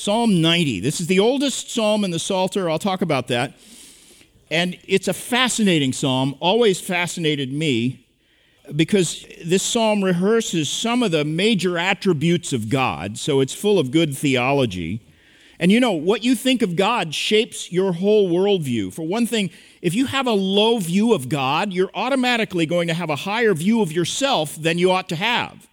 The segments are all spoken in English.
Psalm 90. This is the oldest psalm in the Psalter. I'll talk about that. And it's a fascinating psalm, always fascinated me, because this psalm rehearses some of the major attributes of God, so it's full of good theology. And you know, what you think of God shapes your whole worldview. For one thing, if you have a low view of God, you're automatically going to have a higher view of yourself than you ought to have.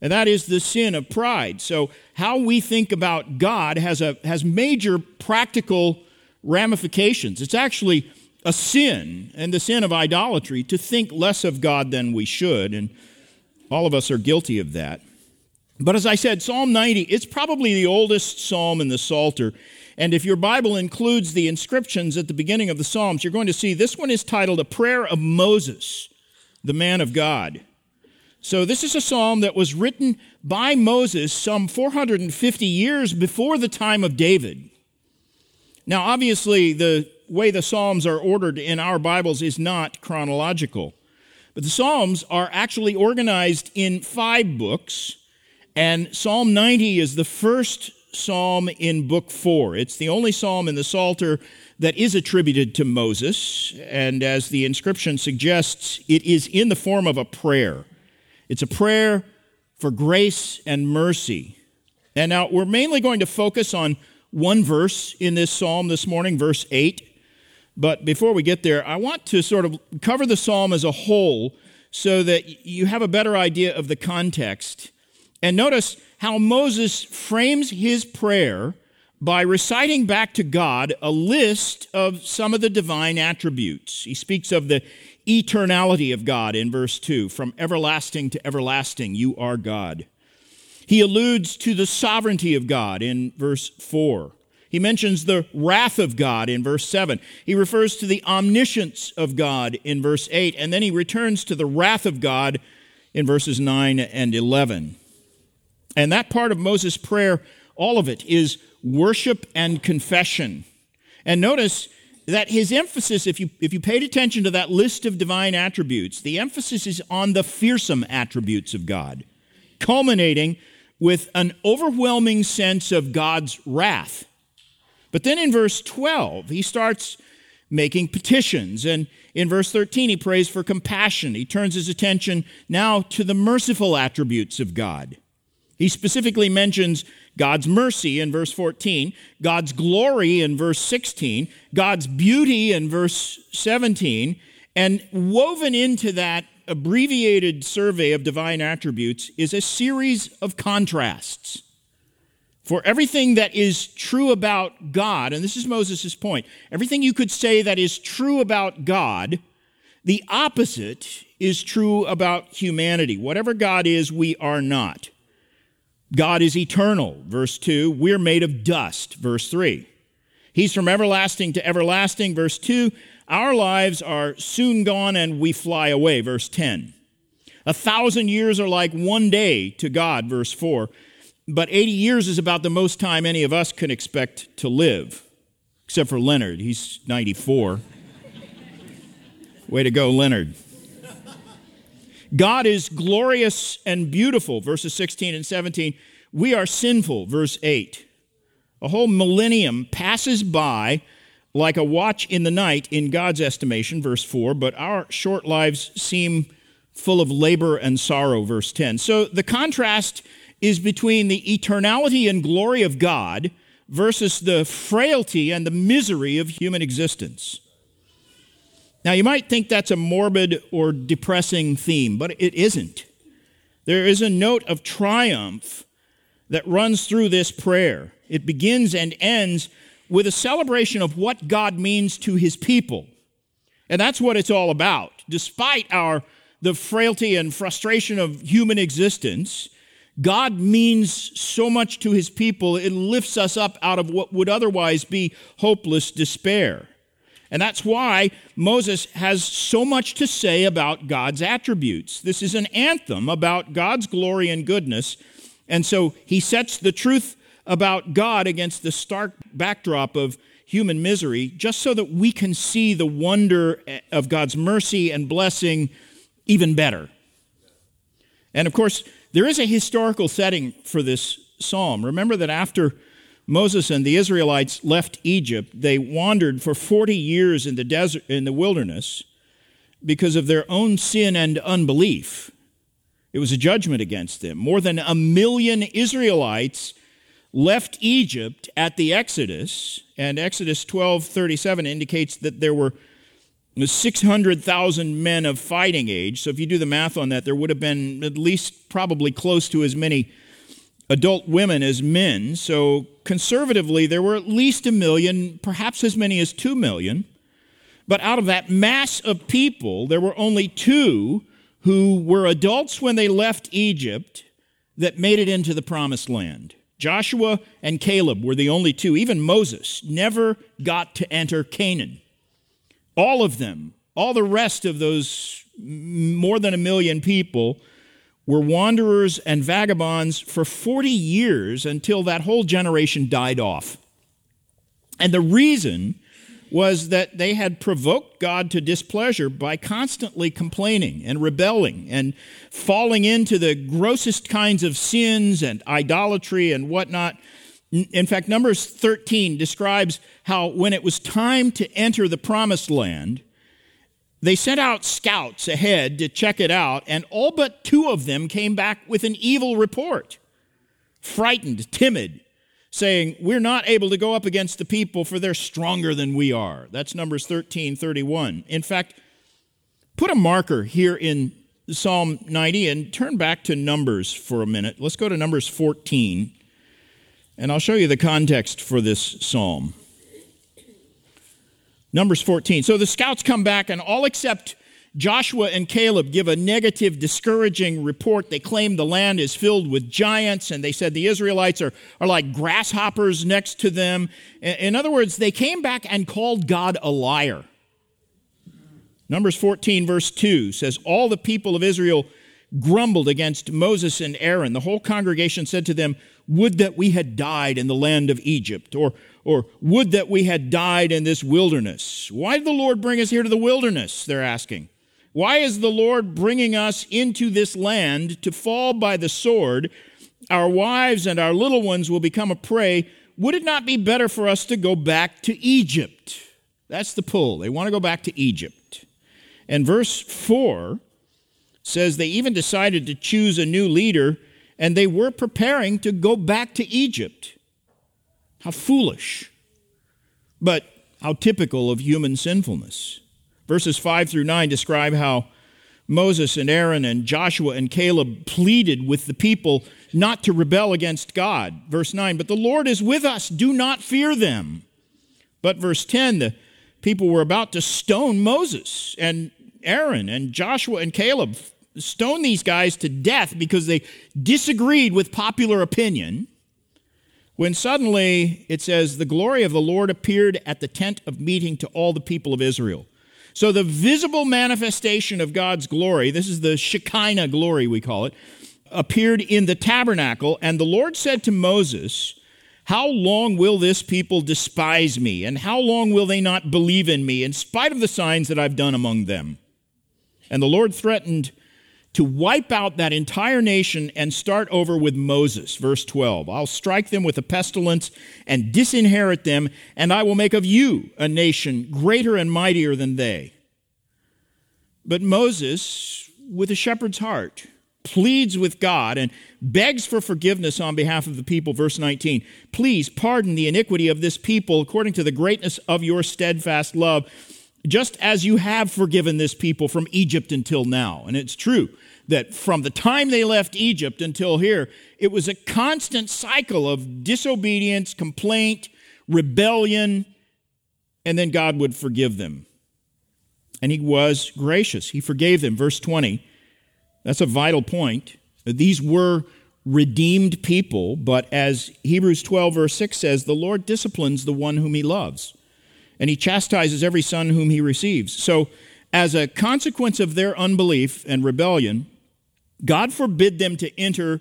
And that is the sin of pride. So, how we think about God has, a, has major practical ramifications. It's actually a sin, and the sin of idolatry, to think less of God than we should. And all of us are guilty of that. But as I said, Psalm 90, it's probably the oldest psalm in the Psalter. And if your Bible includes the inscriptions at the beginning of the Psalms, you're going to see this one is titled A Prayer of Moses, the man of God. So this is a psalm that was written by Moses some 450 years before the time of David. Now, obviously, the way the Psalms are ordered in our Bibles is not chronological, but the Psalms are actually organized in five books and Psalm 90 is the first psalm in book four. It's the only psalm in the Psalter that is attributed to Moses. And as the inscription suggests, it is in the form of a prayer. It's a prayer for grace and mercy. And now we're mainly going to focus on one verse in this psalm this morning, verse 8. But before we get there, I want to sort of cover the psalm as a whole so that you have a better idea of the context and notice how Moses frames his prayer by reciting back to God a list of some of the divine attributes. He speaks of the eternality of God in verse 2 from everlasting to everlasting, you are God. He alludes to the sovereignty of God in verse 4. He mentions the wrath of God in verse 7. He refers to the omniscience of God in verse 8. And then he returns to the wrath of God in verses 9 and 11. And that part of Moses' prayer, all of it, is worship and confession. And notice that his emphasis, if you, if you paid attention to that list of divine attributes, the emphasis is on the fearsome attributes of God, culminating with an overwhelming sense of God's wrath. But then in verse 12, he starts making petitions. And in verse 13, he prays for compassion. He turns his attention now to the merciful attributes of God. He specifically mentions God's mercy in verse 14, God's glory in verse 16, God's beauty in verse 17, and woven into that abbreviated survey of divine attributes is a series of contrasts. For everything that is true about God, and this is Moses' point, everything you could say that is true about God, the opposite is true about humanity. Whatever God is, we are not. God is eternal, verse 2. We're made of dust, verse 3. He's from everlasting to everlasting, verse 2. Our lives are soon gone and we fly away, verse 10. A thousand years are like one day to God, verse 4. But 80 years is about the most time any of us can expect to live, except for Leonard. He's 94. Way to go, Leonard. God is glorious and beautiful, verses 16 and 17. We are sinful, verse 8. A whole millennium passes by like a watch in the night in God's estimation, verse 4, but our short lives seem full of labor and sorrow, verse 10. So the contrast is between the eternality and glory of God versus the frailty and the misery of human existence. Now, you might think that's a morbid or depressing theme, but it isn't. There is a note of triumph that runs through this prayer. It begins and ends with a celebration of what God means to his people. And that's what it's all about. Despite our the frailty and frustration of human existence, God means so much to his people, it lifts us up out of what would otherwise be hopeless despair. And that's why Moses has so much to say about God's attributes. This is an anthem about God's glory and goodness. And so he sets the truth about God against the stark backdrop of human misery, just so that we can see the wonder of God's mercy and blessing even better. And of course, there is a historical setting for this psalm. Remember that after Moses and the Israelites left Egypt, they wandered for 40 years in the desert in the wilderness because of their own sin and unbelief. It was a judgment against them. More than a million Israelites left Egypt at the Exodus, and Exodus 12:37 indicates that there were 600,000 men of fighting age. So if you do the math on that, there would have been at least probably close to as many adult women as men. So conservatively, there were at least a million, perhaps as many as two million. But out of that mass of people, there were only two who were adults when they left Egypt that made it into the promised land. Joshua and Caleb were the only two. Even Moses never got to enter Canaan. All of them, all the rest of those more than a million people, were wanderers and vagabonds for 40 years until that whole generation died off. And the reason was that they had provoked God to displeasure by constantly complaining and rebelling and falling into the grossest kinds of sins and idolatry and whatnot. In fact, Numbers 13 describes how when it was time to enter the promised land, they sent out scouts ahead to check it out, and all but two of them came back with an evil report. Frightened, timid, saying, We're not able to go up against the people, for they're stronger than we are. That's Numbers 13 31. In fact, put a marker here in Psalm 90 and turn back to Numbers for a minute. Let's go to Numbers 14, and I'll show you the context for this psalm. Numbers 14. So the scouts come back, and all except Joshua and Caleb give a negative, discouraging report. They claim the land is filled with giants, and they said the Israelites are, are like grasshoppers next to them. In other words, they came back and called God a liar. Numbers 14, verse 2 says, All the people of Israel grumbled against Moses and Aaron. The whole congregation said to them, Would that we had died in the land of Egypt, or or would that we had died in this wilderness. Why did the Lord bring us here to the wilderness? They're asking. Why is the Lord bringing us into this land to fall by the sword? Our wives and our little ones will become a prey. Would it not be better for us to go back to Egypt? That's the pull. They want to go back to Egypt. And verse 4 says they even decided to choose a new leader and they were preparing to go back to Egypt. How foolish, but how typical of human sinfulness. Verses 5 through 9 describe how Moses and Aaron and Joshua and Caleb pleaded with the people not to rebel against God. Verse 9, but the Lord is with us, do not fear them. But verse 10, the people were about to stone Moses and Aaron and Joshua and Caleb, stone these guys to death because they disagreed with popular opinion when suddenly it says, The glory of the Lord appeared at the tent of meeting to all the people of Israel. So the visible manifestation of God's glory, this is the Shekinah glory, we call it, appeared in the tabernacle. And the Lord said to Moses, How long will this people despise me? And how long will they not believe in me, in spite of the signs that I've done among them? And the Lord threatened to wipe out that entire nation and start over with Moses. Verse 12 I'll strike them with a pestilence and disinherit them, and I will make of you a nation greater and mightier than they. But Moses, with a shepherd's heart, pleads with God and begs for forgiveness on behalf of the people. Verse 19 Please pardon the iniquity of this people according to the greatness of your steadfast love just as you have forgiven this people from Egypt until now. And it's true that from the time they left Egypt until here, it was a constant cycle of disobedience, complaint, rebellion, and then God would forgive them. And He was gracious. He forgave them. Verse 20, that's a vital point. These were redeemed people, but as Hebrews 12, verse 6 says, the Lord disciplines the one whom He loves and he chastises every son whom he receives. So, as a consequence of their unbelief and rebellion, God forbid them to enter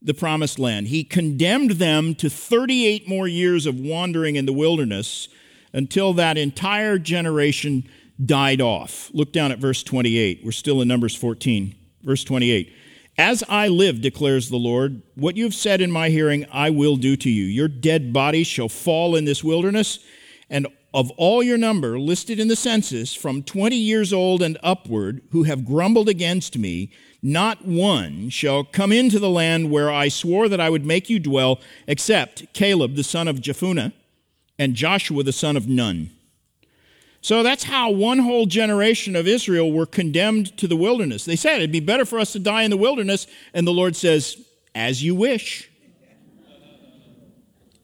the promised land. He condemned them to 38 more years of wandering in the wilderness until that entire generation died off. Look down at verse 28. We're still in Numbers 14. Verse 28. As I live, declares the Lord, what you have said in my hearing, I will do to you. Your dead bodies shall fall in this wilderness, and of all your number listed in the census, from 20 years old and upward, who have grumbled against me, not one shall come into the land where I swore that I would make you dwell, except Caleb the son of Jephunneh and Joshua the son of Nun. So that's how one whole generation of Israel were condemned to the wilderness. They said it'd be better for us to die in the wilderness, and the Lord says, As you wish.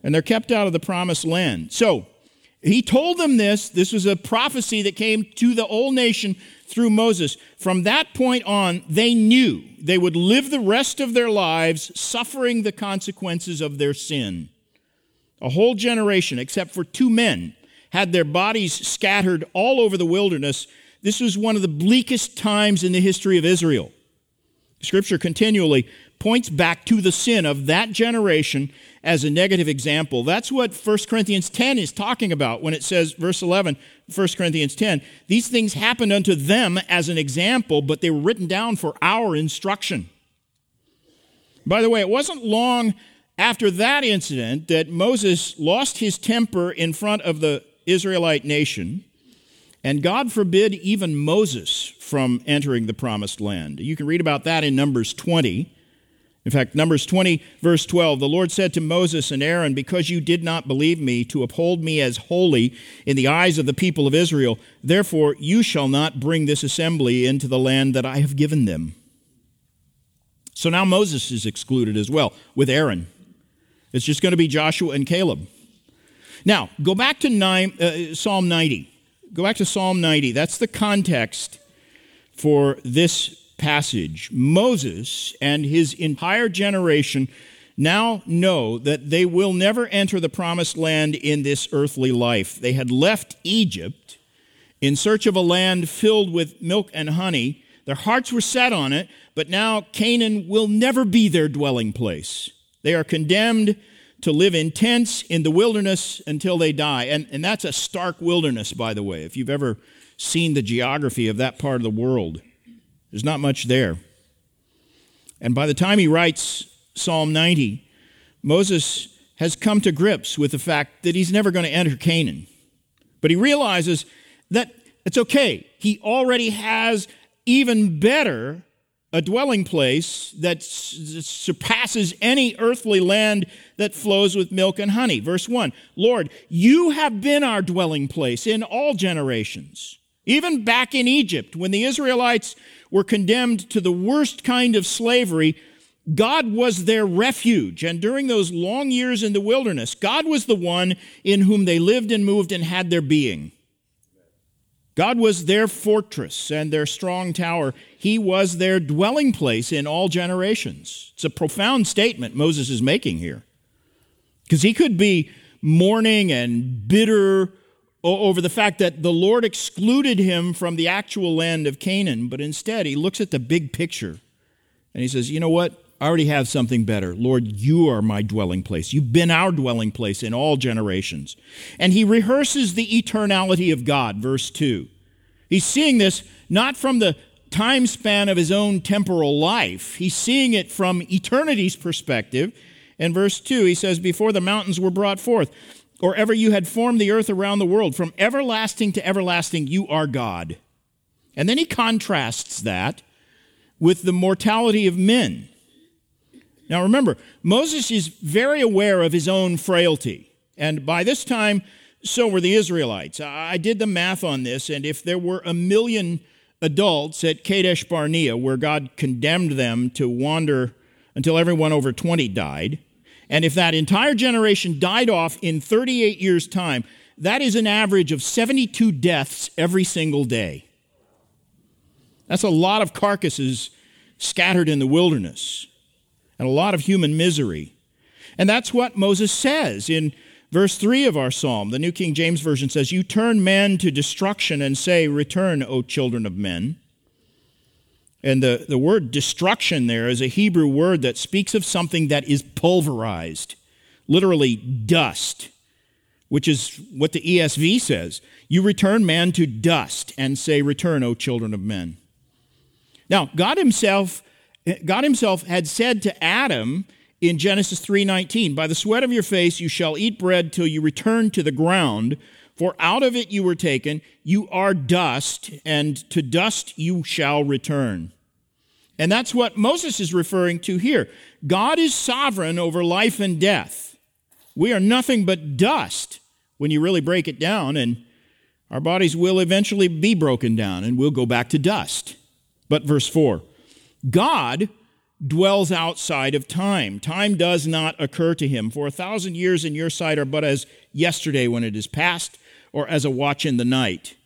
And they're kept out of the promised land. So he told them this. This was a prophecy that came to the whole nation through Moses. From that point on, they knew they would live the rest of their lives suffering the consequences of their sin. A whole generation, except for two men had their bodies scattered all over the wilderness. This was one of the bleakest times in the history of Israel. Scripture continually points back to the sin of that generation as a negative example. That's what 1 Corinthians 10 is talking about when it says, verse 11, 1 Corinthians 10, these things happened unto them as an example, but they were written down for our instruction. By the way, it wasn't long after that incident that Moses lost his temper in front of the Israelite nation, and God forbid even Moses from entering the promised land. You can read about that in Numbers 20. In fact, Numbers 20, verse 12, the Lord said to Moses and Aaron, Because you did not believe me to uphold me as holy in the eyes of the people of Israel, therefore you shall not bring this assembly into the land that I have given them. So now Moses is excluded as well, with Aaron. It's just going to be Joshua and Caleb. Now, go back to nine, uh, Psalm 90. Go back to Psalm 90. That's the context for this passage. Moses and his entire generation now know that they will never enter the promised land in this earthly life. They had left Egypt in search of a land filled with milk and honey. Their hearts were set on it, but now Canaan will never be their dwelling place. They are condemned to live in tents in the wilderness until they die. And, and that's a stark wilderness, by the way, if you've ever seen the geography of that part of the world. There's not much there. And by the time he writes Psalm 90, Moses has come to grips with the fact that he's never going to enter Canaan. But he realizes that it's okay. He already has even better a dwelling place that surpasses any earthly land that flows with milk and honey. Verse 1 Lord, you have been our dwelling place in all generations. Even back in Egypt, when the Israelites were condemned to the worst kind of slavery, God was their refuge. And during those long years in the wilderness, God was the one in whom they lived and moved and had their being. God was their fortress and their strong tower. He was their dwelling place in all generations. It's a profound statement Moses is making here. Because he could be mourning and bitter over the fact that the Lord excluded him from the actual land of Canaan, but instead he looks at the big picture and he says, You know what? I already have something better. Lord, you are my dwelling place. You've been our dwelling place in all generations. And he rehearses the eternality of God, verse 2. He's seeing this not from the time span of his own temporal life, he's seeing it from eternity's perspective. In verse 2, he says, Before the mountains were brought forth, or ever you had formed the earth around the world, from everlasting to everlasting, you are God. And then he contrasts that with the mortality of men. Now remember, Moses is very aware of his own frailty. And by this time, so were the Israelites. I did the math on this, and if there were a million adults at Kadesh Barnea, where God condemned them to wander until everyone over 20 died, and if that entire generation died off in 38 years' time, that is an average of 72 deaths every single day. That's a lot of carcasses scattered in the wilderness and a lot of human misery. And that's what Moses says in verse 3 of our psalm. The New King James Version says, You turn men to destruction and say, Return, O children of men. And the, the word destruction there is a Hebrew word that speaks of something that is pulverized, literally dust, which is what the ESV says. You return man to dust and say, Return, O children of men. Now, God Himself God himself had said to Adam in Genesis 3:19, "By the sweat of your face you shall eat bread till you return to the ground, for out of it you were taken, you are dust, and to dust you shall return." And that's what Moses is referring to here. God is sovereign over life and death. We are nothing but dust when you really break it down, and our bodies will eventually be broken down and we'll go back to dust. But verse 4 God dwells outside of time. Time does not occur to him. For a thousand years in your sight are but as yesterday when it is past, or as a watch in the night.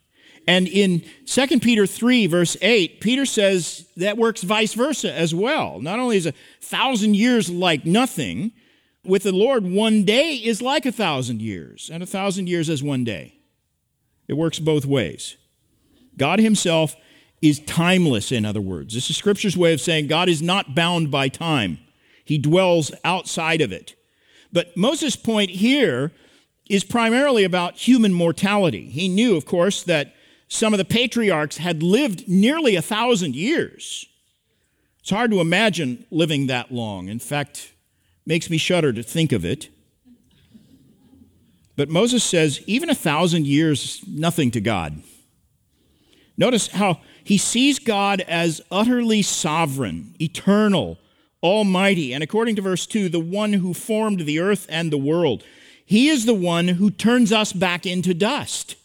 And in 2 Peter 3, verse 8, Peter says that works vice versa as well. Not only is a thousand years like nothing, with the Lord, one day is like a thousand years, and a thousand years as one day. It works both ways. God Himself is timeless, in other words. This is Scripture's way of saying God is not bound by time, He dwells outside of it. But Moses' point here is primarily about human mortality. He knew, of course, that some of the patriarchs had lived nearly a thousand years. It's hard to imagine living that long. In fact, makes me shudder to think of it. But Moses says, even a thousand years, nothing to God. Notice how he sees God as utterly sovereign, eternal, almighty, and according to verse 2, the one who formed the earth and the world. He is the one who turns us back into dust.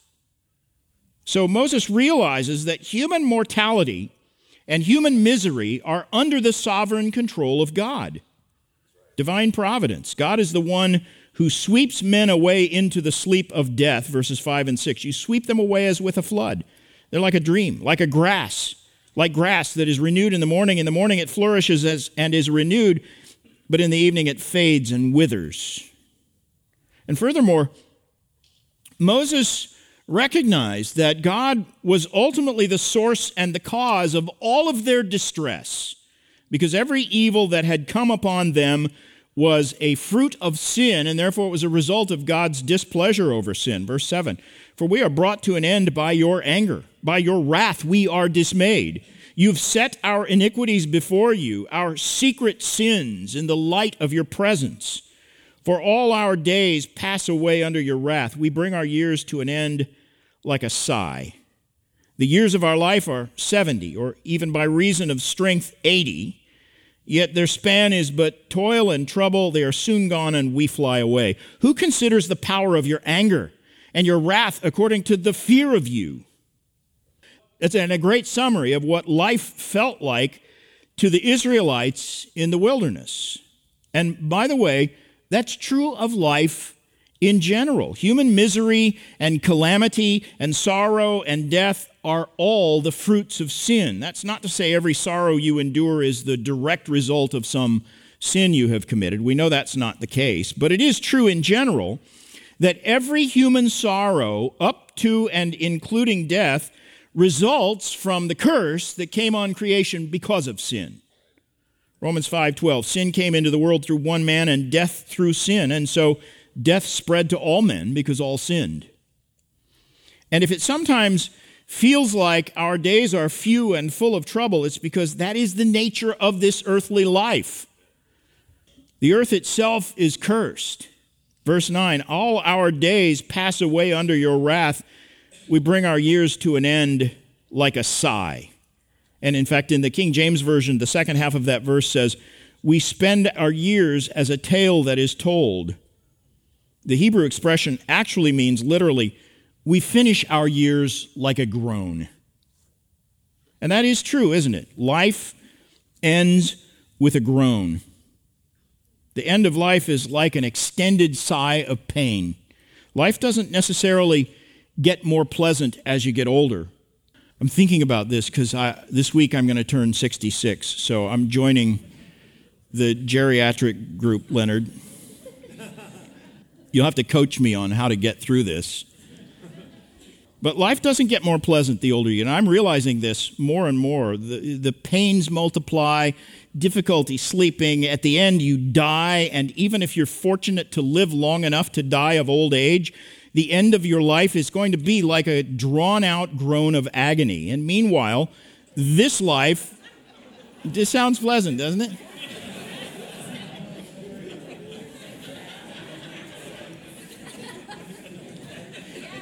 So Moses realizes that human mortality and human misery are under the sovereign control of God. Divine providence. God is the one who sweeps men away into the sleep of death, verses 5 and 6. You sweep them away as with a flood. They're like a dream, like a grass, like grass that is renewed in the morning. In the morning it flourishes as, and is renewed, but in the evening it fades and withers. And furthermore, Moses recognized that God was ultimately the source and the cause of all of their distress, because every evil that had come upon them was a fruit of sin, and therefore it was a result of God's displeasure over sin. Verse 7 For we are brought to an end by your anger. By your wrath we are dismayed. You've set our iniquities before you, our secret sins in the light of your presence. For all our days pass away under your wrath. We bring our years to an end like a sigh. The years of our life are 70, or even by reason of strength, 80. Yet their span is but toil and trouble. They are soon gone, and we fly away. Who considers the power of your anger and your wrath according to the fear of you? It's a great summary of what life felt like to the Israelites in the wilderness. And by the way, that's true of life in general. Human misery and calamity and sorrow and death are all the fruits of sin. That's not to say every sorrow you endure is the direct result of some sin you have committed. We know that's not the case. But it is true in general that every human sorrow, up to and including death, results from the curse that came on creation because of sin. Romans 5:12 Sin came into the world through one man and death through sin and so death spread to all men because all sinned. And if it sometimes feels like our days are few and full of trouble it's because that is the nature of this earthly life. The earth itself is cursed. Verse 9 All our days pass away under your wrath we bring our years to an end like a sigh. And in fact, in the King James Version, the second half of that verse says, We spend our years as a tale that is told. The Hebrew expression actually means literally, we finish our years like a groan. And that is true, isn't it? Life ends with a groan. The end of life is like an extended sigh of pain. Life doesn't necessarily get more pleasant as you get older. I'm thinking about this because this week I'm going to turn 66, so I'm joining the geriatric group, Leonard. You'll have to coach me on how to get through this. But life doesn't get more pleasant the older you get. I'm realizing this more and more. The, the pains multiply, difficulty sleeping. At the end, you die. And even if you're fortunate to live long enough to die of old age, the end of your life is going to be like a drawn out groan of agony. And meanwhile, this life This sounds pleasant, doesn't it?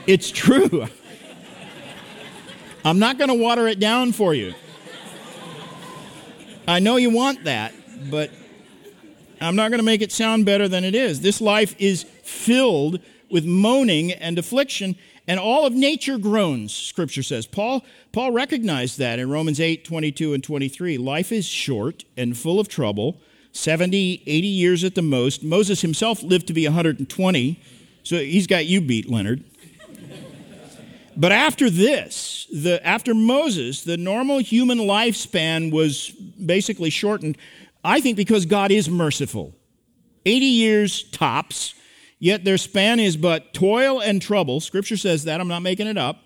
It's true. I'm not going to water it down for you. I know you want that, but I'm not going to make it sound better than it is. This life is filled with moaning and affliction, and all of nature groans, scripture says. Paul, Paul recognized that in Romans 8 22 and 23. Life is short and full of trouble, 70, 80 years at the most. Moses himself lived to be 120, so he's got you beat, Leonard. But after this, the, after Moses, the normal human lifespan was basically shortened, I think because God is merciful. 80 years tops, yet their span is but toil and trouble. Scripture says that, I'm not making it up.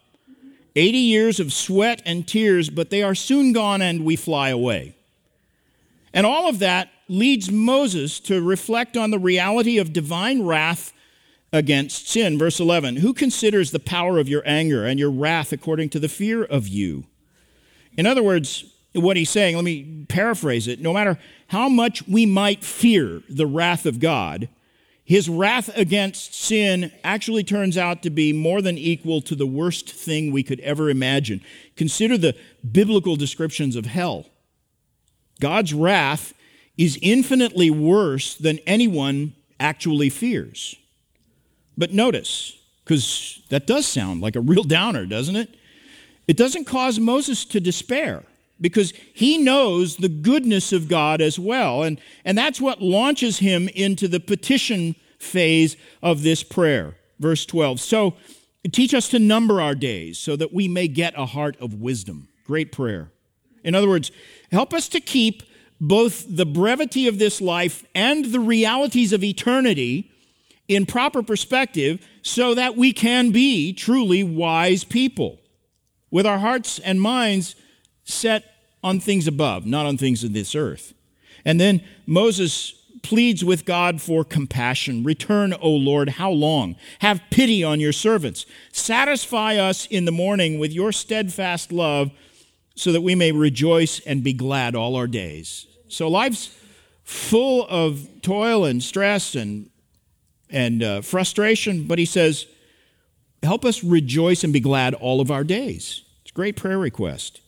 80 years of sweat and tears, but they are soon gone and we fly away. And all of that leads Moses to reflect on the reality of divine wrath against sin. Verse 11 Who considers the power of your anger and your wrath according to the fear of you? In other words, what he's saying, let me paraphrase it. No matter how much we might fear the wrath of God, his wrath against sin actually turns out to be more than equal to the worst thing we could ever imagine. Consider the biblical descriptions of hell. God's wrath is infinitely worse than anyone actually fears. But notice, because that does sound like a real downer, doesn't it? It doesn't cause Moses to despair because he knows the goodness of God as well. And, and that's what launches him into the petition phase of this prayer. Verse 12. So teach us to number our days so that we may get a heart of wisdom. Great prayer. In other words, help us to keep both the brevity of this life and the realities of eternity in proper perspective so that we can be truly wise people with our hearts and minds set on things above, not on things of this earth. And then Moses pleads with God for compassion. Return, O Lord, how long? Have pity on your servants. Satisfy us in the morning with your steadfast love so that we may rejoice and be glad all our days. So life's full of toil and stress and and uh, frustration, but he says, Help us rejoice and be glad all of our days. It's a great prayer request.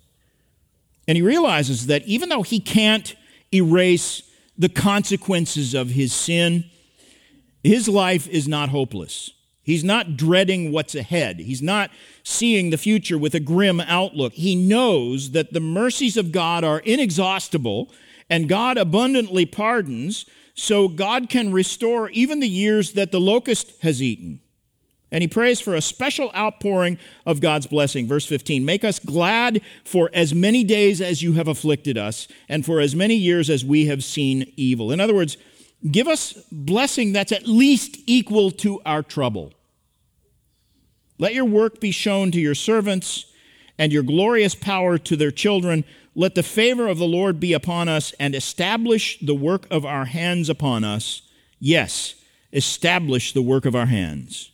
And he realizes that even though he can't erase the consequences of his sin, his life is not hopeless. He's not dreading what's ahead. He's not seeing the future with a grim outlook. He knows that the mercies of God are inexhaustible and God abundantly pardons, so God can restore even the years that the locust has eaten. And he prays for a special outpouring of God's blessing. Verse 15 Make us glad for as many days as you have afflicted us, and for as many years as we have seen evil. In other words, give us blessing that's at least equal to our trouble. Let your work be shown to your servants, and your glorious power to their children. Let the favor of the Lord be upon us and establish the work of our hands upon us. Yes, establish the work of our hands.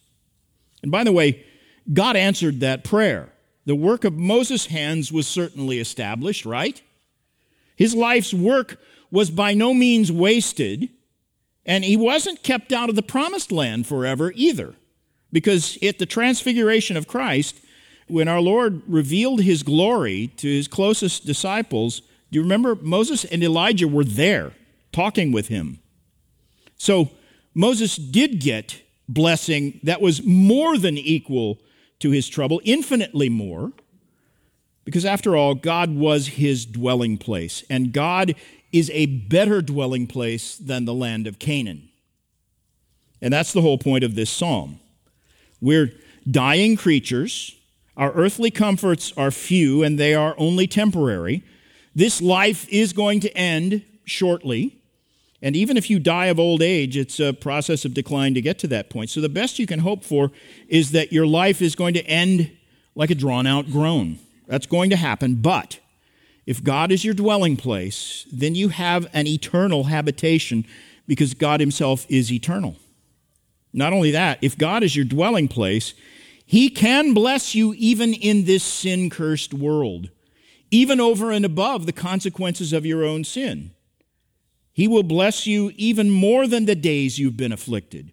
And by the way, God answered that prayer. The work of Moses' hands was certainly established, right? His life's work was by no means wasted, and he wasn't kept out of the promised land forever either. Because at the transfiguration of Christ, when our Lord revealed his glory to his closest disciples, do you remember Moses and Elijah were there talking with him? So Moses did get blessing that was more than equal to his trouble, infinitely more, because after all, God was his dwelling place, and God is a better dwelling place than the land of Canaan. And that's the whole point of this psalm. We're dying creatures our earthly comforts are few and they are only temporary. This life is going to end shortly. And even if you die of old age, it's a process of decline to get to that point. So the best you can hope for is that your life is going to end like a drawn out groan. That's going to happen. But if God is your dwelling place, then you have an eternal habitation because God Himself is eternal. Not only that, if God is your dwelling place, he can bless you even in this sin cursed world. even over and above the consequences of your own sin. He will bless you even more than the days you've been afflicted.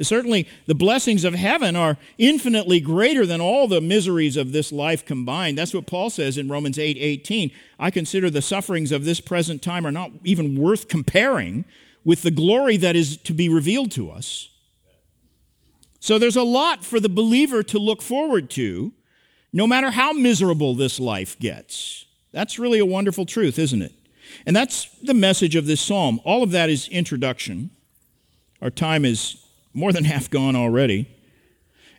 Certainly, the blessings of heaven are infinitely greater than all the miseries of this life combined. That's what Paul says in Romans 8 18. I consider the sufferings of this present time are not even worth comparing with the glory that is to be revealed to us. So there's a lot for the believer to look forward to, no matter how miserable this life gets. That's really a wonderful truth, isn't it? And that's the message of this psalm. All of that is introduction. Our time is more than half gone already.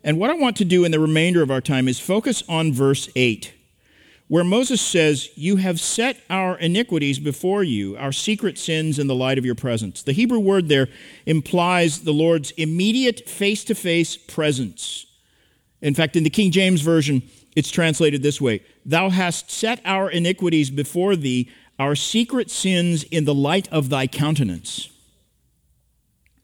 And what I want to do in the remainder of our time is focus on verse 8, where Moses says, You have set our iniquities before you, our secret sins in the light of your presence. The Hebrew word there implies the Lord's immediate face to face presence. In fact, in the King James Version, it's translated this way Thou hast set our iniquities before thee, our secret sins in the light of thy countenance.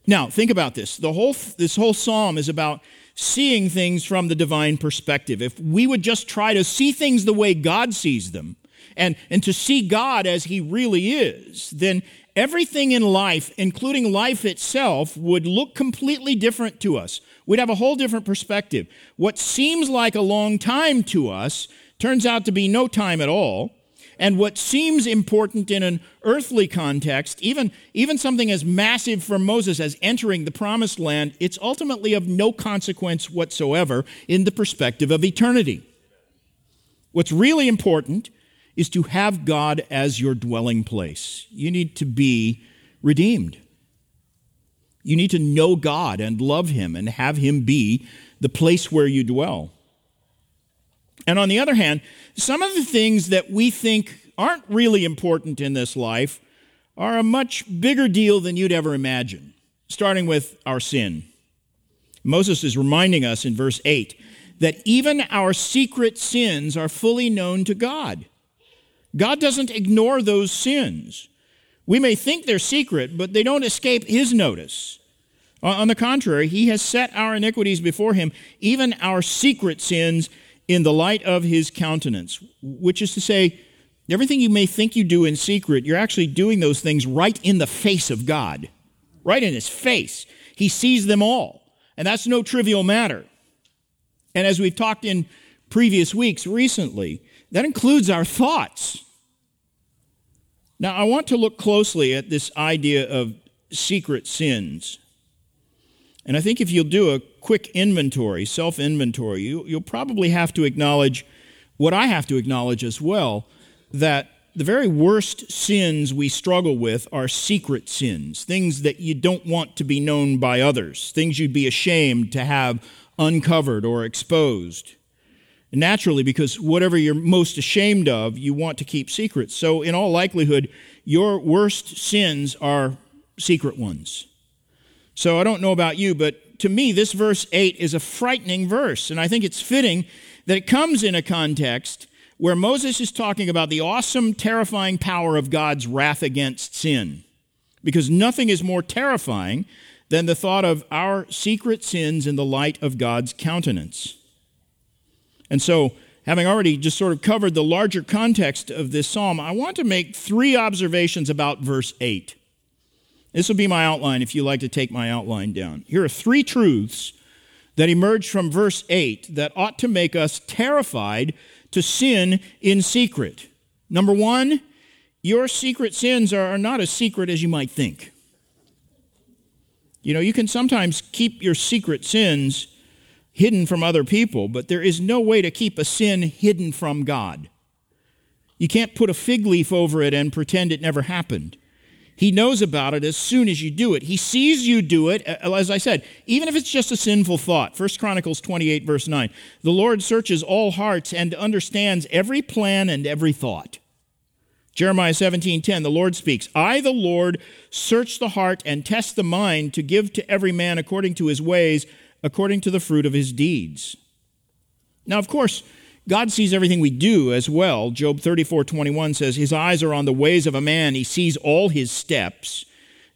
Now, think about this. The whole, this whole psalm is about seeing things from the divine perspective. If we would just try to see things the way God sees them and, and to see God as he really is, then everything in life, including life itself, would look completely different to us. We'd have a whole different perspective. What seems like a long time to us turns out to be no time at all. And what seems important in an earthly context, even, even something as massive for Moses as entering the promised land, it's ultimately of no consequence whatsoever in the perspective of eternity. What's really important is to have God as your dwelling place. You need to be redeemed. You need to know God and love Him and have Him be the place where you dwell. And on the other hand, some of the things that we think aren't really important in this life are a much bigger deal than you'd ever imagine, starting with our sin. Moses is reminding us in verse 8 that even our secret sins are fully known to God. God doesn't ignore those sins. We may think they're secret, but they don't escape his notice. On the contrary, he has set our iniquities before him, even our secret sins, in the light of his countenance, which is to say, everything you may think you do in secret, you're actually doing those things right in the face of God, right in his face. He sees them all, and that's no trivial matter. And as we've talked in previous weeks recently, that includes our thoughts. Now, I want to look closely at this idea of secret sins. And I think if you'll do a quick inventory, self inventory, you, you'll probably have to acknowledge what I have to acknowledge as well that the very worst sins we struggle with are secret sins, things that you don't want to be known by others, things you'd be ashamed to have uncovered or exposed. Naturally, because whatever you're most ashamed of, you want to keep secret. So, in all likelihood, your worst sins are secret ones. So I don't know about you, but to me, this verse 8 is a frightening verse. And I think it's fitting that it comes in a context where Moses is talking about the awesome, terrifying power of God's wrath against sin. Because nothing is more terrifying than the thought of our secret sins in the light of God's countenance. And so, having already just sort of covered the larger context of this psalm, I want to make three observations about verse 8. This will be my outline if you like to take my outline down. Here are three truths that emerge from verse 8 that ought to make us terrified to sin in secret. Number one, your secret sins are not as secret as you might think. You know, you can sometimes keep your secret sins hidden from other people, but there is no way to keep a sin hidden from God. You can't put a fig leaf over it and pretend it never happened. He knows about it as soon as you do it. He sees you do it, as I said, even if it's just a sinful thought. 1 Chronicles 28, verse 9. The Lord searches all hearts and understands every plan and every thought. Jeremiah 17:10 the Lord speaks, "I the Lord search the heart and test the mind to give to every man according to his ways, according to the fruit of his deeds." Now, of course, God sees everything we do as well. Job 34 21 says, His eyes are on the ways of a man, he sees all his steps.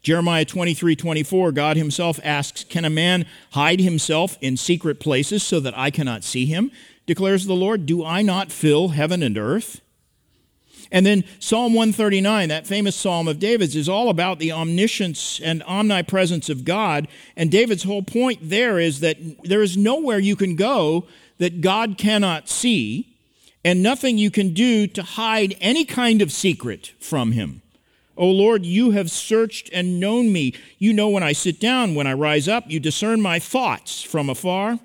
Jeremiah 23 24, God himself asks, Can a man hide himself in secret places so that I cannot see him? Declares the Lord, Do I not fill heaven and earth? And then Psalm 139, that famous psalm of David's, is all about the omniscience and omnipresence of God. And David's whole point there is that there is nowhere you can go that God cannot see, and nothing you can do to hide any kind of secret from him. O Lord, you have searched and known me. You know when I sit down, when I rise up. You discern my thoughts from afar.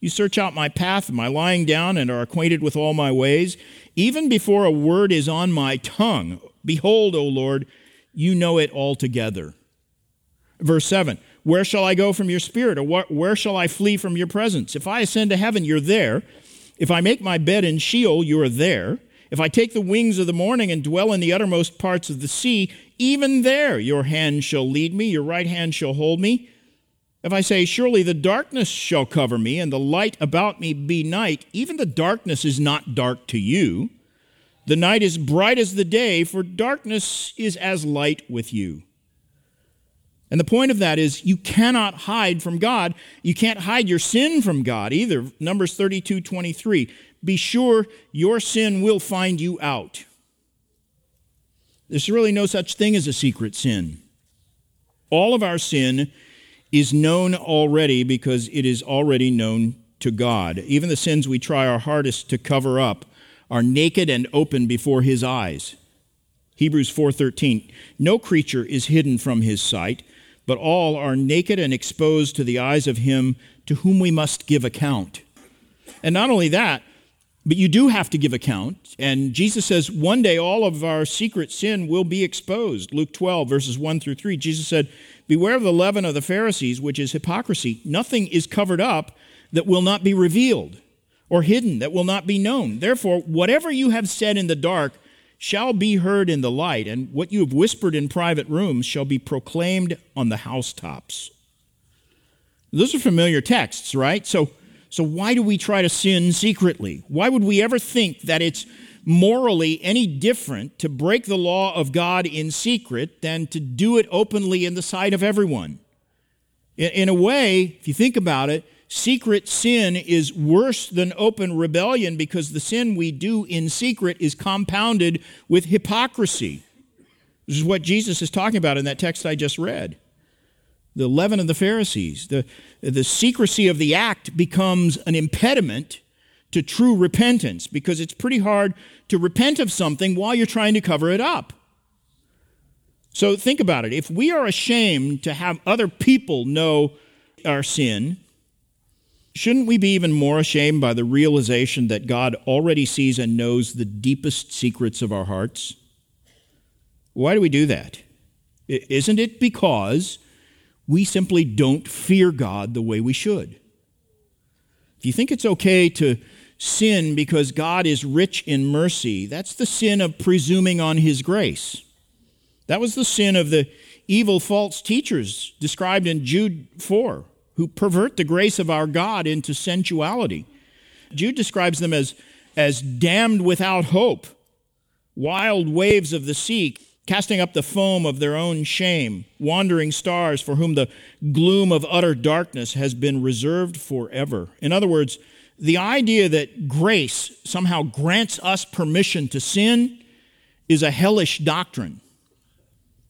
You search out my path and my lying down and are acquainted with all my ways. Even before a word is on my tongue, behold, O Lord, you know it altogether. Verse 7 Where shall I go from your spirit, or where shall I flee from your presence? If I ascend to heaven, you're there. If I make my bed in Sheol, you are there. If I take the wings of the morning and dwell in the uttermost parts of the sea, even there your hand shall lead me, your right hand shall hold me. If I say, Surely the darkness shall cover me, and the light about me be night, even the darkness is not dark to you. The night is bright as the day, for darkness is as light with you. And the point of that is you cannot hide from God. You can't hide your sin from God either. Numbers 32 23. Be sure your sin will find you out. There's really no such thing as a secret sin. All of our sin is known already because it is already known to God. Even the sins we try our hardest to cover up are naked and open before his eyes. Hebrews 4:13 No creature is hidden from his sight but all are naked and exposed to the eyes of him to whom we must give account. And not only that, but you do have to give account. And Jesus says one day all of our secret sin will be exposed. Luke 12, verses 1 through 3. Jesus said, Beware of the leaven of the Pharisees, which is hypocrisy. Nothing is covered up that will not be revealed, or hidden that will not be known. Therefore, whatever you have said in the dark, shall be heard in the light, and what you have whispered in private rooms shall be proclaimed on the housetops. Those are familiar texts, right? So, so why do we try to sin secretly? Why would we ever think that it's morally any different to break the law of God in secret than to do it openly in the sight of everyone? In, in a way, if you think about it, secret sin is worse than open rebellion because the sin we do in secret is compounded with hypocrisy. This is what Jesus is talking about in that text I just read. The leaven of the Pharisees, the, the secrecy of the act becomes an impediment to true repentance because it's pretty hard to repent of something while you're trying to cover it up. So think about it. If we are ashamed to have other people know our sin, Shouldn't we be even more ashamed by the realization that God already sees and knows the deepest secrets of our hearts? Why do we do that? Isn't it because we simply don't fear God the way we should? If you think it's okay to sin because God is rich in mercy, that's the sin of presuming on His grace. That was the sin of the evil false teachers described in Jude 4 who pervert the grace of our God into sensuality. Jude describes them as, as damned without hope, wild waves of the sea, casting up the foam of their own shame, wandering stars for whom the gloom of utter darkness has been reserved forever. In other words, the idea that grace somehow grants us permission to sin is a hellish doctrine.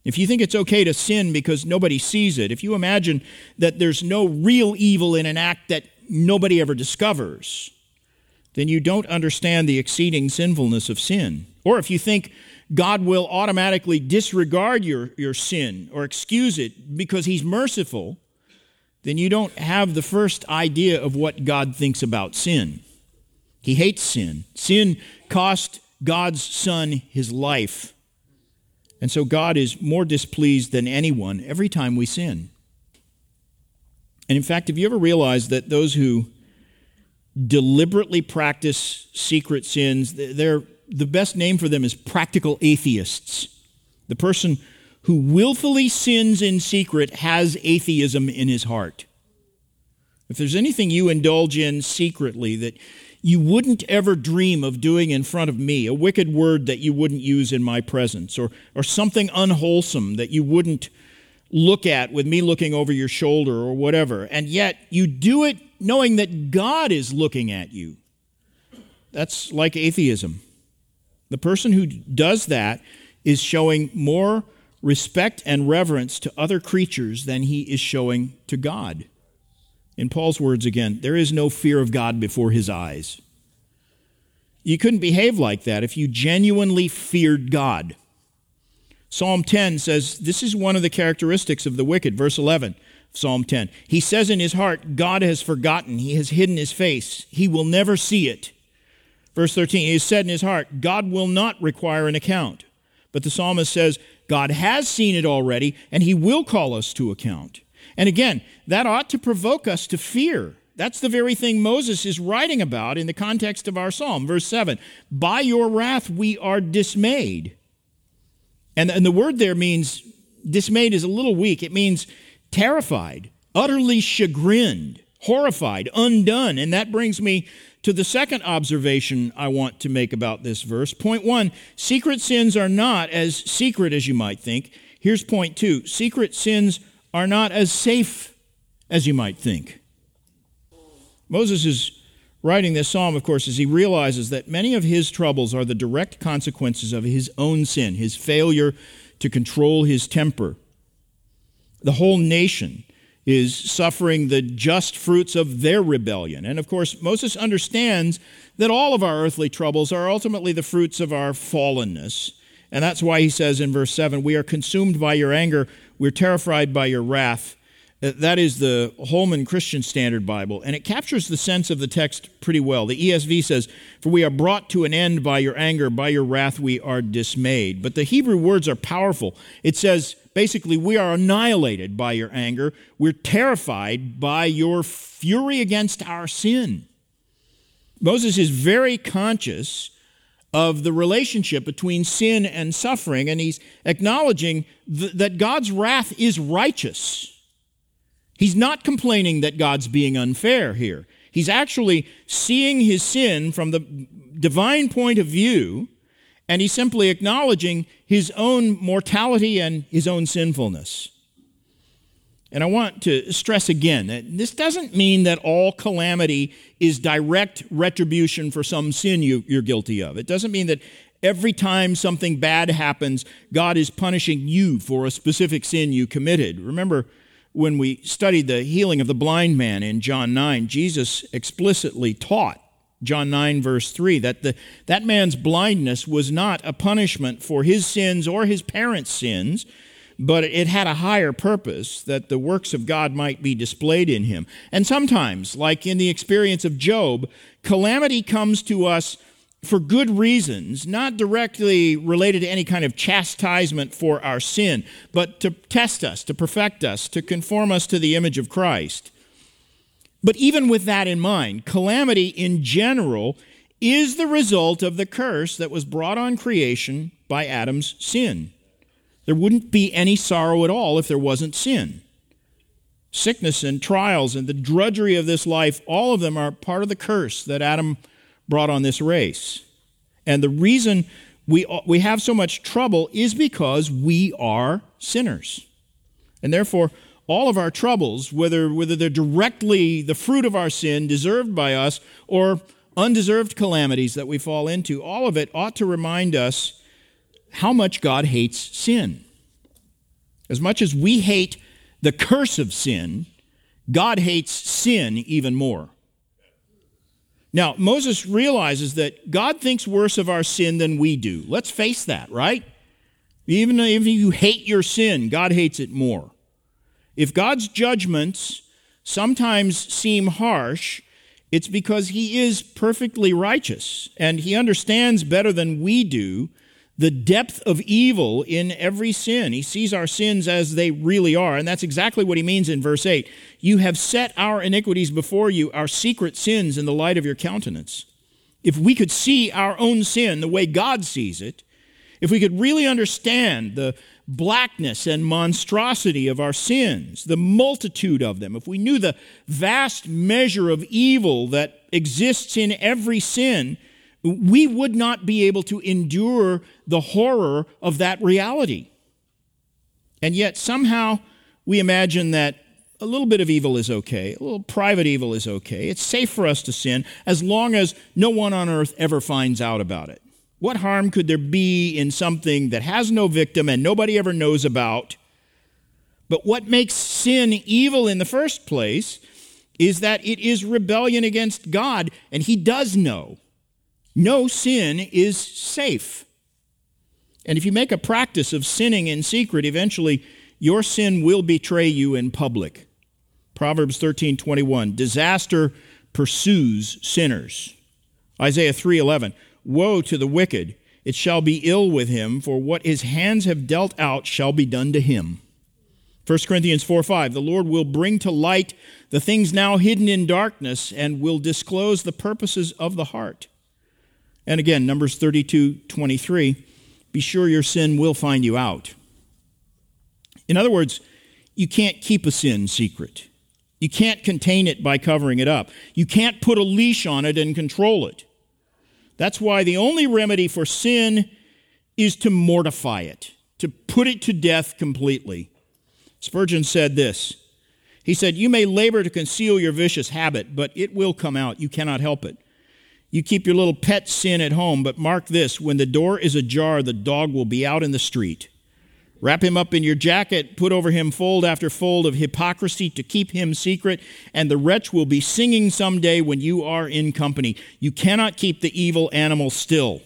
If you think it's okay to sin because nobody sees it, if you imagine that there's no real evil in an act that nobody ever discovers, then you don't understand the exceeding sinfulness of sin. Or if you think God will automatically disregard your, your sin or excuse it because he's merciful, then you don't have the first idea of what God thinks about sin. He hates sin. Sin cost God's Son his life. And so God is more displeased than anyone every time we sin. And in fact, have you ever realized that those who deliberately practice secret sins, they're, the best name for them is practical atheists. The person who willfully sins in secret has atheism in his heart. If there's anything you indulge in secretly that you wouldn't ever dream of doing in front of me, a wicked word that you wouldn't use in my presence, or, or something unwholesome that you wouldn't look at with me looking over your shoulder or whatever. And yet you do it knowing that God is looking at you. That's like atheism. The person who does that is showing more respect and reverence to other creatures than he is showing to God. In Paul's words again, there is no fear of God before his eyes. You couldn't behave like that if you genuinely feared God. Psalm 10 says this is one of the characteristics of the wicked. Verse 11, Psalm 10. He says in his heart, God has forgotten, he has hidden his face, he will never see it. Verse 13, he has said in his heart, God will not require an account. But the psalmist says, God has seen it already, and he will call us to account. And again, that ought to provoke us to fear. That's the very thing Moses is writing about in the context of our psalm. Verse 7 By your wrath we are dismayed. And, and the word there means dismayed is a little weak. It means terrified, utterly chagrined, horrified, undone. And that brings me to the second observation I want to make about this verse. Point one secret sins are not as secret as you might think. Here's point two secret sins are not as safe as you might think. Moses is writing this psalm, of course, as he realizes that many of his troubles are the direct consequences of his own sin, his failure to control his temper. The whole nation is suffering the just fruits of their rebellion. And of course, Moses understands that all of our earthly troubles are ultimately the fruits of our fallenness. And that's why he says in verse 7 We are consumed by your anger, we're terrified by your wrath. Uh, that is the Holman Christian Standard Bible, and it captures the sense of the text pretty well. The ESV says, For we are brought to an end by your anger, by your wrath we are dismayed. But the Hebrew words are powerful. It says, basically, we are annihilated by your anger, we're terrified by your fury against our sin. Moses is very conscious of the relationship between sin and suffering, and he's acknowledging th- that God's wrath is righteous. He's not complaining that God's being unfair here. He's actually seeing his sin from the divine point of view, and he's simply acknowledging his own mortality and his own sinfulness. And I want to stress again that this doesn't mean that all calamity is direct retribution for some sin you, are guilty of. It doesn't mean that every time something bad happens, God is punishing you for a specific sin you committed. Remember, when we studied the healing of the blind man in John 9, Jesus explicitly taught, John 9, verse 3, that the, that man's blindness was not a punishment for his sins or his parents' sins, but it had a higher purpose that the works of God might be displayed in him. And sometimes, like in the experience of Job, calamity comes to us for good reasons, not directly related to any kind of chastisement for our sin, but to test us, to perfect us, to conform us to the image of Christ. But even with that in mind, calamity in general is the result of the curse that was brought on creation by Adam's sin. There wouldn't be any sorrow at all if there wasn't sin. Sickness and trials and the drudgery of this life, all of them are part of the curse that Adam brought on this race. And the reason we, we have so much trouble is because we are sinners. And therefore, all of our troubles, whether, whether they're directly the fruit of our sin, deserved by us, or undeserved calamities that we fall into, all of it ought to remind us how much God hates sin. As much as we hate the curse of sin, God hates sin even more. Now, Moses realizes that God thinks worse of our sin than we do. Let's face that, right? Even if you hate your sin, God hates it more. If God's judgments sometimes seem harsh, it's because he is perfectly righteous and he understands better than we do the depth of evil in every sin. He sees our sins as they really are. And that's exactly what he means in verse 8. You have set our iniquities before you, our secret sins in the light of your countenance. If we could see our own sin the way God sees it, if we could really understand the blackness and monstrosity of our sins, the multitude of them, if we knew the vast measure of evil that exists in every sin, we would not be able to endure the horror of that reality. And yet, somehow, we imagine that a little bit of evil is okay, a little private evil is okay. It's safe for us to sin as long as no one on earth ever finds out about it. What harm could there be in something that has no victim and nobody ever knows about? But what makes sin evil in the first place is that it is rebellion against God, and He does know. No sin is safe. And if you make a practice of sinning in secret, eventually your sin will betray you in public. Proverbs 13:21 Disaster pursues sinners. Isaiah 3:11 Woe to the wicked it shall be ill with him for what his hands have dealt out shall be done to him. 1 Corinthians 4 5, the Lord will bring to light the things now hidden in darkness and will disclose the purposes of the heart. And again, Numbers 32 23, be sure your sin will find you out. In other words, you can't keep a sin secret. You can't contain it by covering it up. You can't put a leash on it and control it. That's why the only remedy for sin is to mortify it, to put it to death completely. Spurgeon said this He said, You may labor to conceal your vicious habit, but it will come out. You cannot help it. You keep your little pet sin at home, but mark this when the door is ajar, the dog will be out in the street. Wrap him up in your jacket, put over him fold after fold of hypocrisy to keep him secret, and the wretch will be singing someday when you are in company. You cannot keep the evil animal still.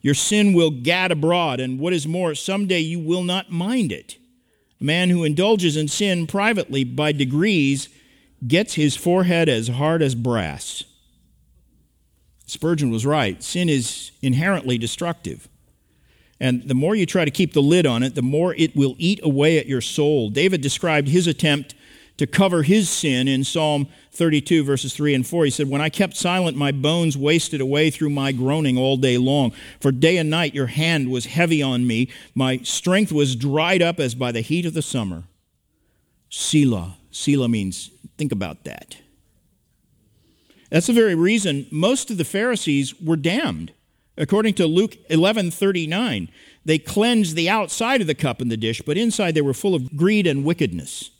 Your sin will gad abroad, and what is more, someday you will not mind it. A man who indulges in sin privately by degrees gets his forehead as hard as brass. Spurgeon was right. Sin is inherently destructive. And the more you try to keep the lid on it, the more it will eat away at your soul. David described his attempt to cover his sin in Psalm 32, verses 3 and 4. He said, When I kept silent, my bones wasted away through my groaning all day long. For day and night your hand was heavy on me. My strength was dried up as by the heat of the summer. Selah. Selah means, think about that. That's the very reason most of the Pharisees were damned. According to Luke 11:39, they cleansed the outside of the cup and the dish, but inside they were full of greed and wickedness.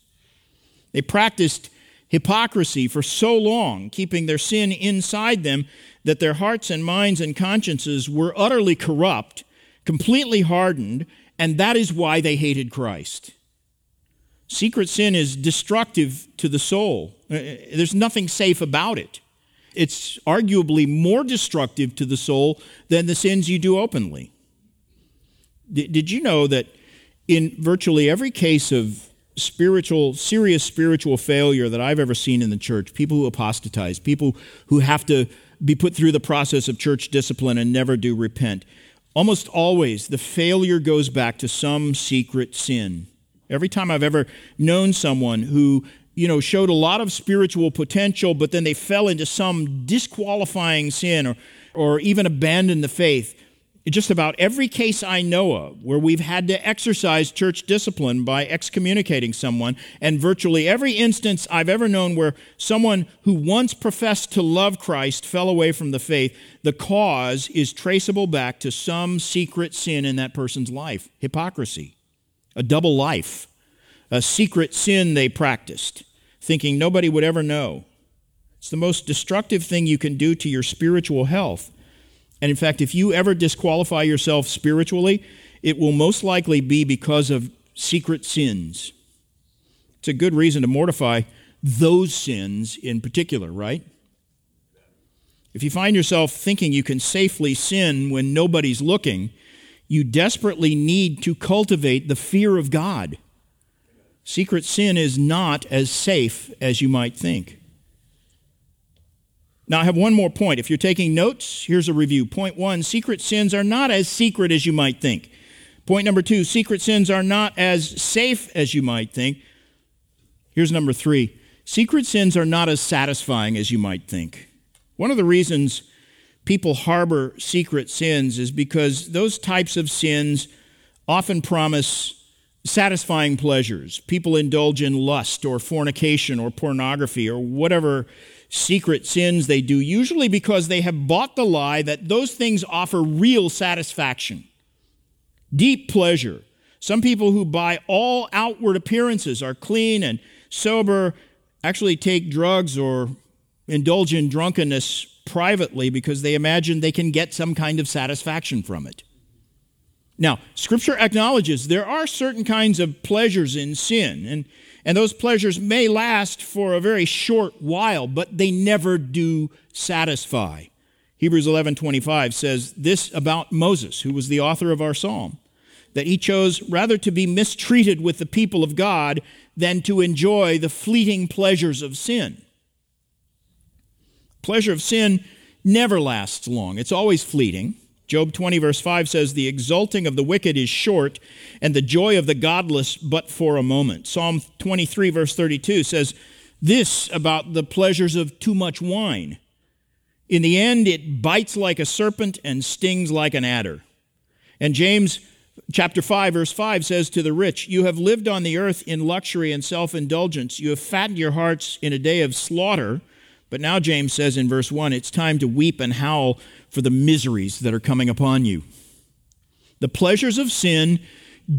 They practiced hypocrisy for so long, keeping their sin inside them, that their hearts and minds and consciences were utterly corrupt, completely hardened, and that is why they hated Christ. Secret sin is destructive to the soul. Uh, uh, there's nothing safe about it. It's arguably more destructive to the soul than the sins you do openly. Did you know that in virtually every case of spiritual, serious spiritual failure that I've ever seen in the church, people who apostatize, people who have to be put through the process of church discipline and never do repent. Almost always, the failure goes back to some secret sin. Every time I've ever known someone who, you know, showed a lot of spiritual potential, but then they fell into some disqualifying sin or, or even abandoned the faith, just about every case I know of where we've had to exercise church discipline by excommunicating someone, and virtually every instance I've ever known where someone who once professed to love Christ fell away from the faith, the cause is traceable back to some secret sin in that person's life. Hypocrisy, a double life, a secret sin they practiced, thinking nobody would ever know. It's the most destructive thing you can do to your spiritual health and in fact, if you ever disqualify yourself spiritually, it will most likely be because of secret sins. It's a good reason to mortify those sins in particular, right? If you find yourself thinking you can safely sin when nobody's looking, you desperately need to cultivate the fear of God. Secret sin is not as safe as you might think. Now, I have one more point. If you're taking notes, here's a review. Point one secret sins are not as secret as you might think. Point number two secret sins are not as safe as you might think. Here's number three secret sins are not as satisfying as you might think. One of the reasons people harbor secret sins is because those types of sins often promise satisfying pleasures. People indulge in lust or fornication or pornography or whatever secret sins they do, usually because they have bought the lie that those things offer real satisfaction, deep pleasure. Some people who buy all outward appearances are clean and sober, actually take drugs or indulge in drunkenness privately because they imagine they can get some kind of satisfaction from it. Now, Scripture acknowledges there are certain kinds of pleasures in sin, and, and those pleasures may last for a very short while, but they never do satisfy. Hebrews 11:25 says this about Moses, who was the author of our psalm, that he chose rather to be mistreated with the people of God than to enjoy the fleeting pleasures of sin. Pleasure of sin never lasts long. It's always fleeting. Job 20, verse 5 says, The exulting of the wicked is short, and the joy of the godless but for a moment. Psalm 23, verse 32 says, This about the pleasures of too much wine. In the end, it bites like a serpent and stings like an adder. And James chapter 5, verse 5 says to the rich, You have lived on the earth in luxury and self indulgence. You have fattened your hearts in a day of slaughter. But now, James says in verse 1, it's time to weep and howl for the miseries that are coming upon you. The pleasures of sin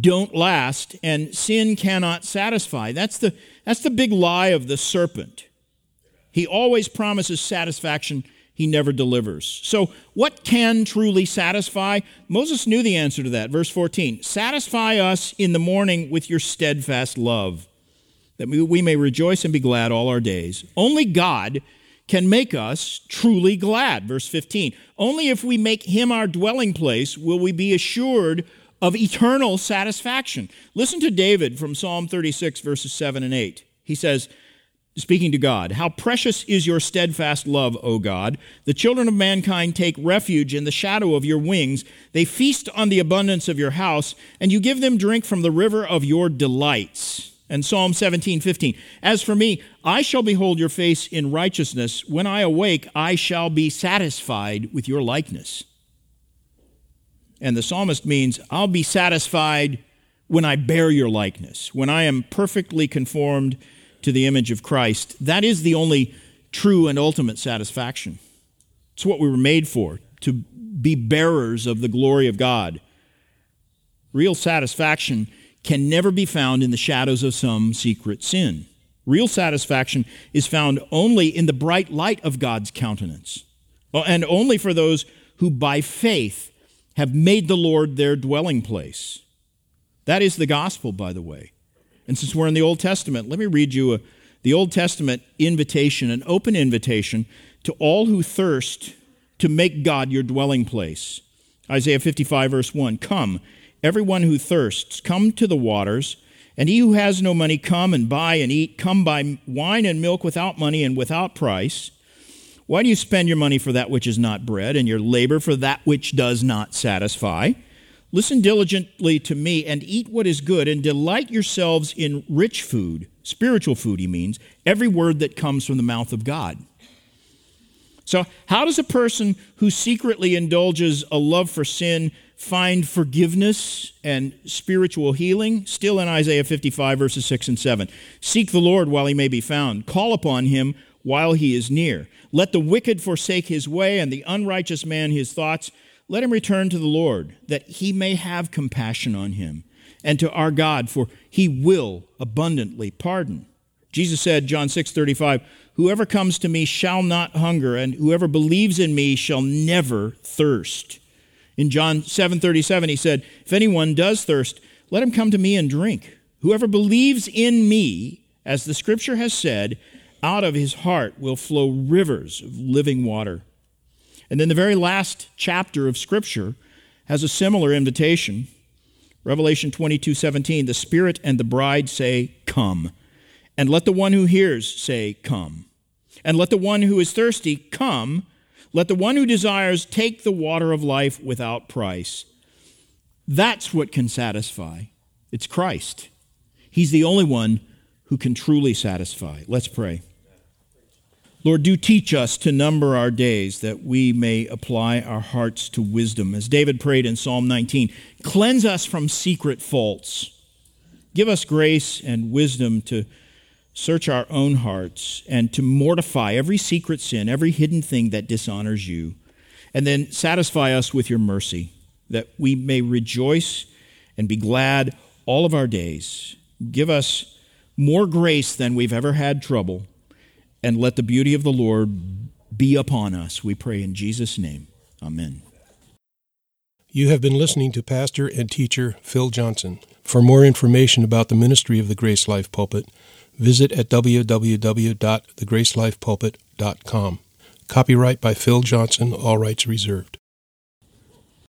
don't last, and sin cannot satisfy. That's the, that's the big lie of the serpent. He always promises satisfaction he never delivers. So, what can truly satisfy? Moses knew the answer to that. Verse 14 Satisfy us in the morning with your steadfast love, that we may rejoice and be glad all our days. Only God can make us truly glad. Verse 15 Only if we make him our dwelling place will we be assured of eternal satisfaction. Listen to David from Psalm 36, verses 7 and 8. He says, speaking to God, How precious is your steadfast love, O God! The children of mankind take refuge in the shadow of your wings. They feast on the abundance of your house, and you give them drink from the river of your delights. And Psalm 17, 15. As for me, I shall behold your face in righteousness. When I awake, I shall be satisfied with your likeness. And the psalmist means, I'll be satisfied when I bear your likeness, when I am perfectly conformed to the image of Christ. That is the only true and ultimate satisfaction. It's what we were made for, to be bearers of the glory of God. Real satisfaction can never be found in the shadows of some secret sin. Real satisfaction is found only in the bright light of God's countenance, uh, and only for those who by faith have made the Lord their dwelling place. That is the gospel, by the way. And since we're in the Old Testament, let me read you a, the Old Testament invitation, an open invitation to all who thirst to make God your dwelling place. Isaiah 55, verse 1 Come, everyone who thirsts, come to the waters. And he who has no money, come and buy and eat. Come buy wine and milk without money and without price. Why do you spend your money for that which is not bread, and your labor for that which does not satisfy? Listen diligently to me and eat what is good, and delight yourselves in rich food, spiritual food, he means, every word that comes from the mouth of God. So, how does a person who secretly indulges a love for sin find forgiveness and spiritual healing? Still in Isaiah 55, verses 6 and 7. Seek the Lord while he may be found, call upon him while he is near. Let the wicked forsake his way, and the unrighteous man his thoughts. Let him return to the Lord, that he may have compassion on him, and to our God, for he will abundantly pardon. Jesus said, John 6 35, Whoever comes to me shall not hunger, and whoever believes in me shall never thirst. In John 7:37 he said, "If anyone does thirst, let him come to me and drink. Whoever believes in me, as the scripture has said, out of his heart will flow rivers of living water." And then the very last chapter of scripture has a similar invitation. Revelation 22:17, "The Spirit and the bride say, "Come." And let the one who hears say, Come. And let the one who is thirsty come. Let the one who desires take the water of life without price. That's what can satisfy. It's Christ. He's the only one who can truly satisfy. Let's pray. Lord, do teach us to number our days that we may apply our hearts to wisdom. As David prayed in Psalm 19, cleanse us from secret faults. Give us grace and wisdom to search our own hearts and to mortify every secret sin, every hidden thing that dishonors you, and then satisfy us with your mercy, that we may rejoice and be glad all of our days. Give us more grace than we've ever had trouble, and let the beauty of the Lord be upon us. We pray in Jesus' name. Amen. You have been listening to pastor and teacher Phil Johnson. For more information about the ministry of the Grace Life Pulpit, visit at www.thegracelifepulpit.com. Copyright by Phil Johnson, all rights reserved.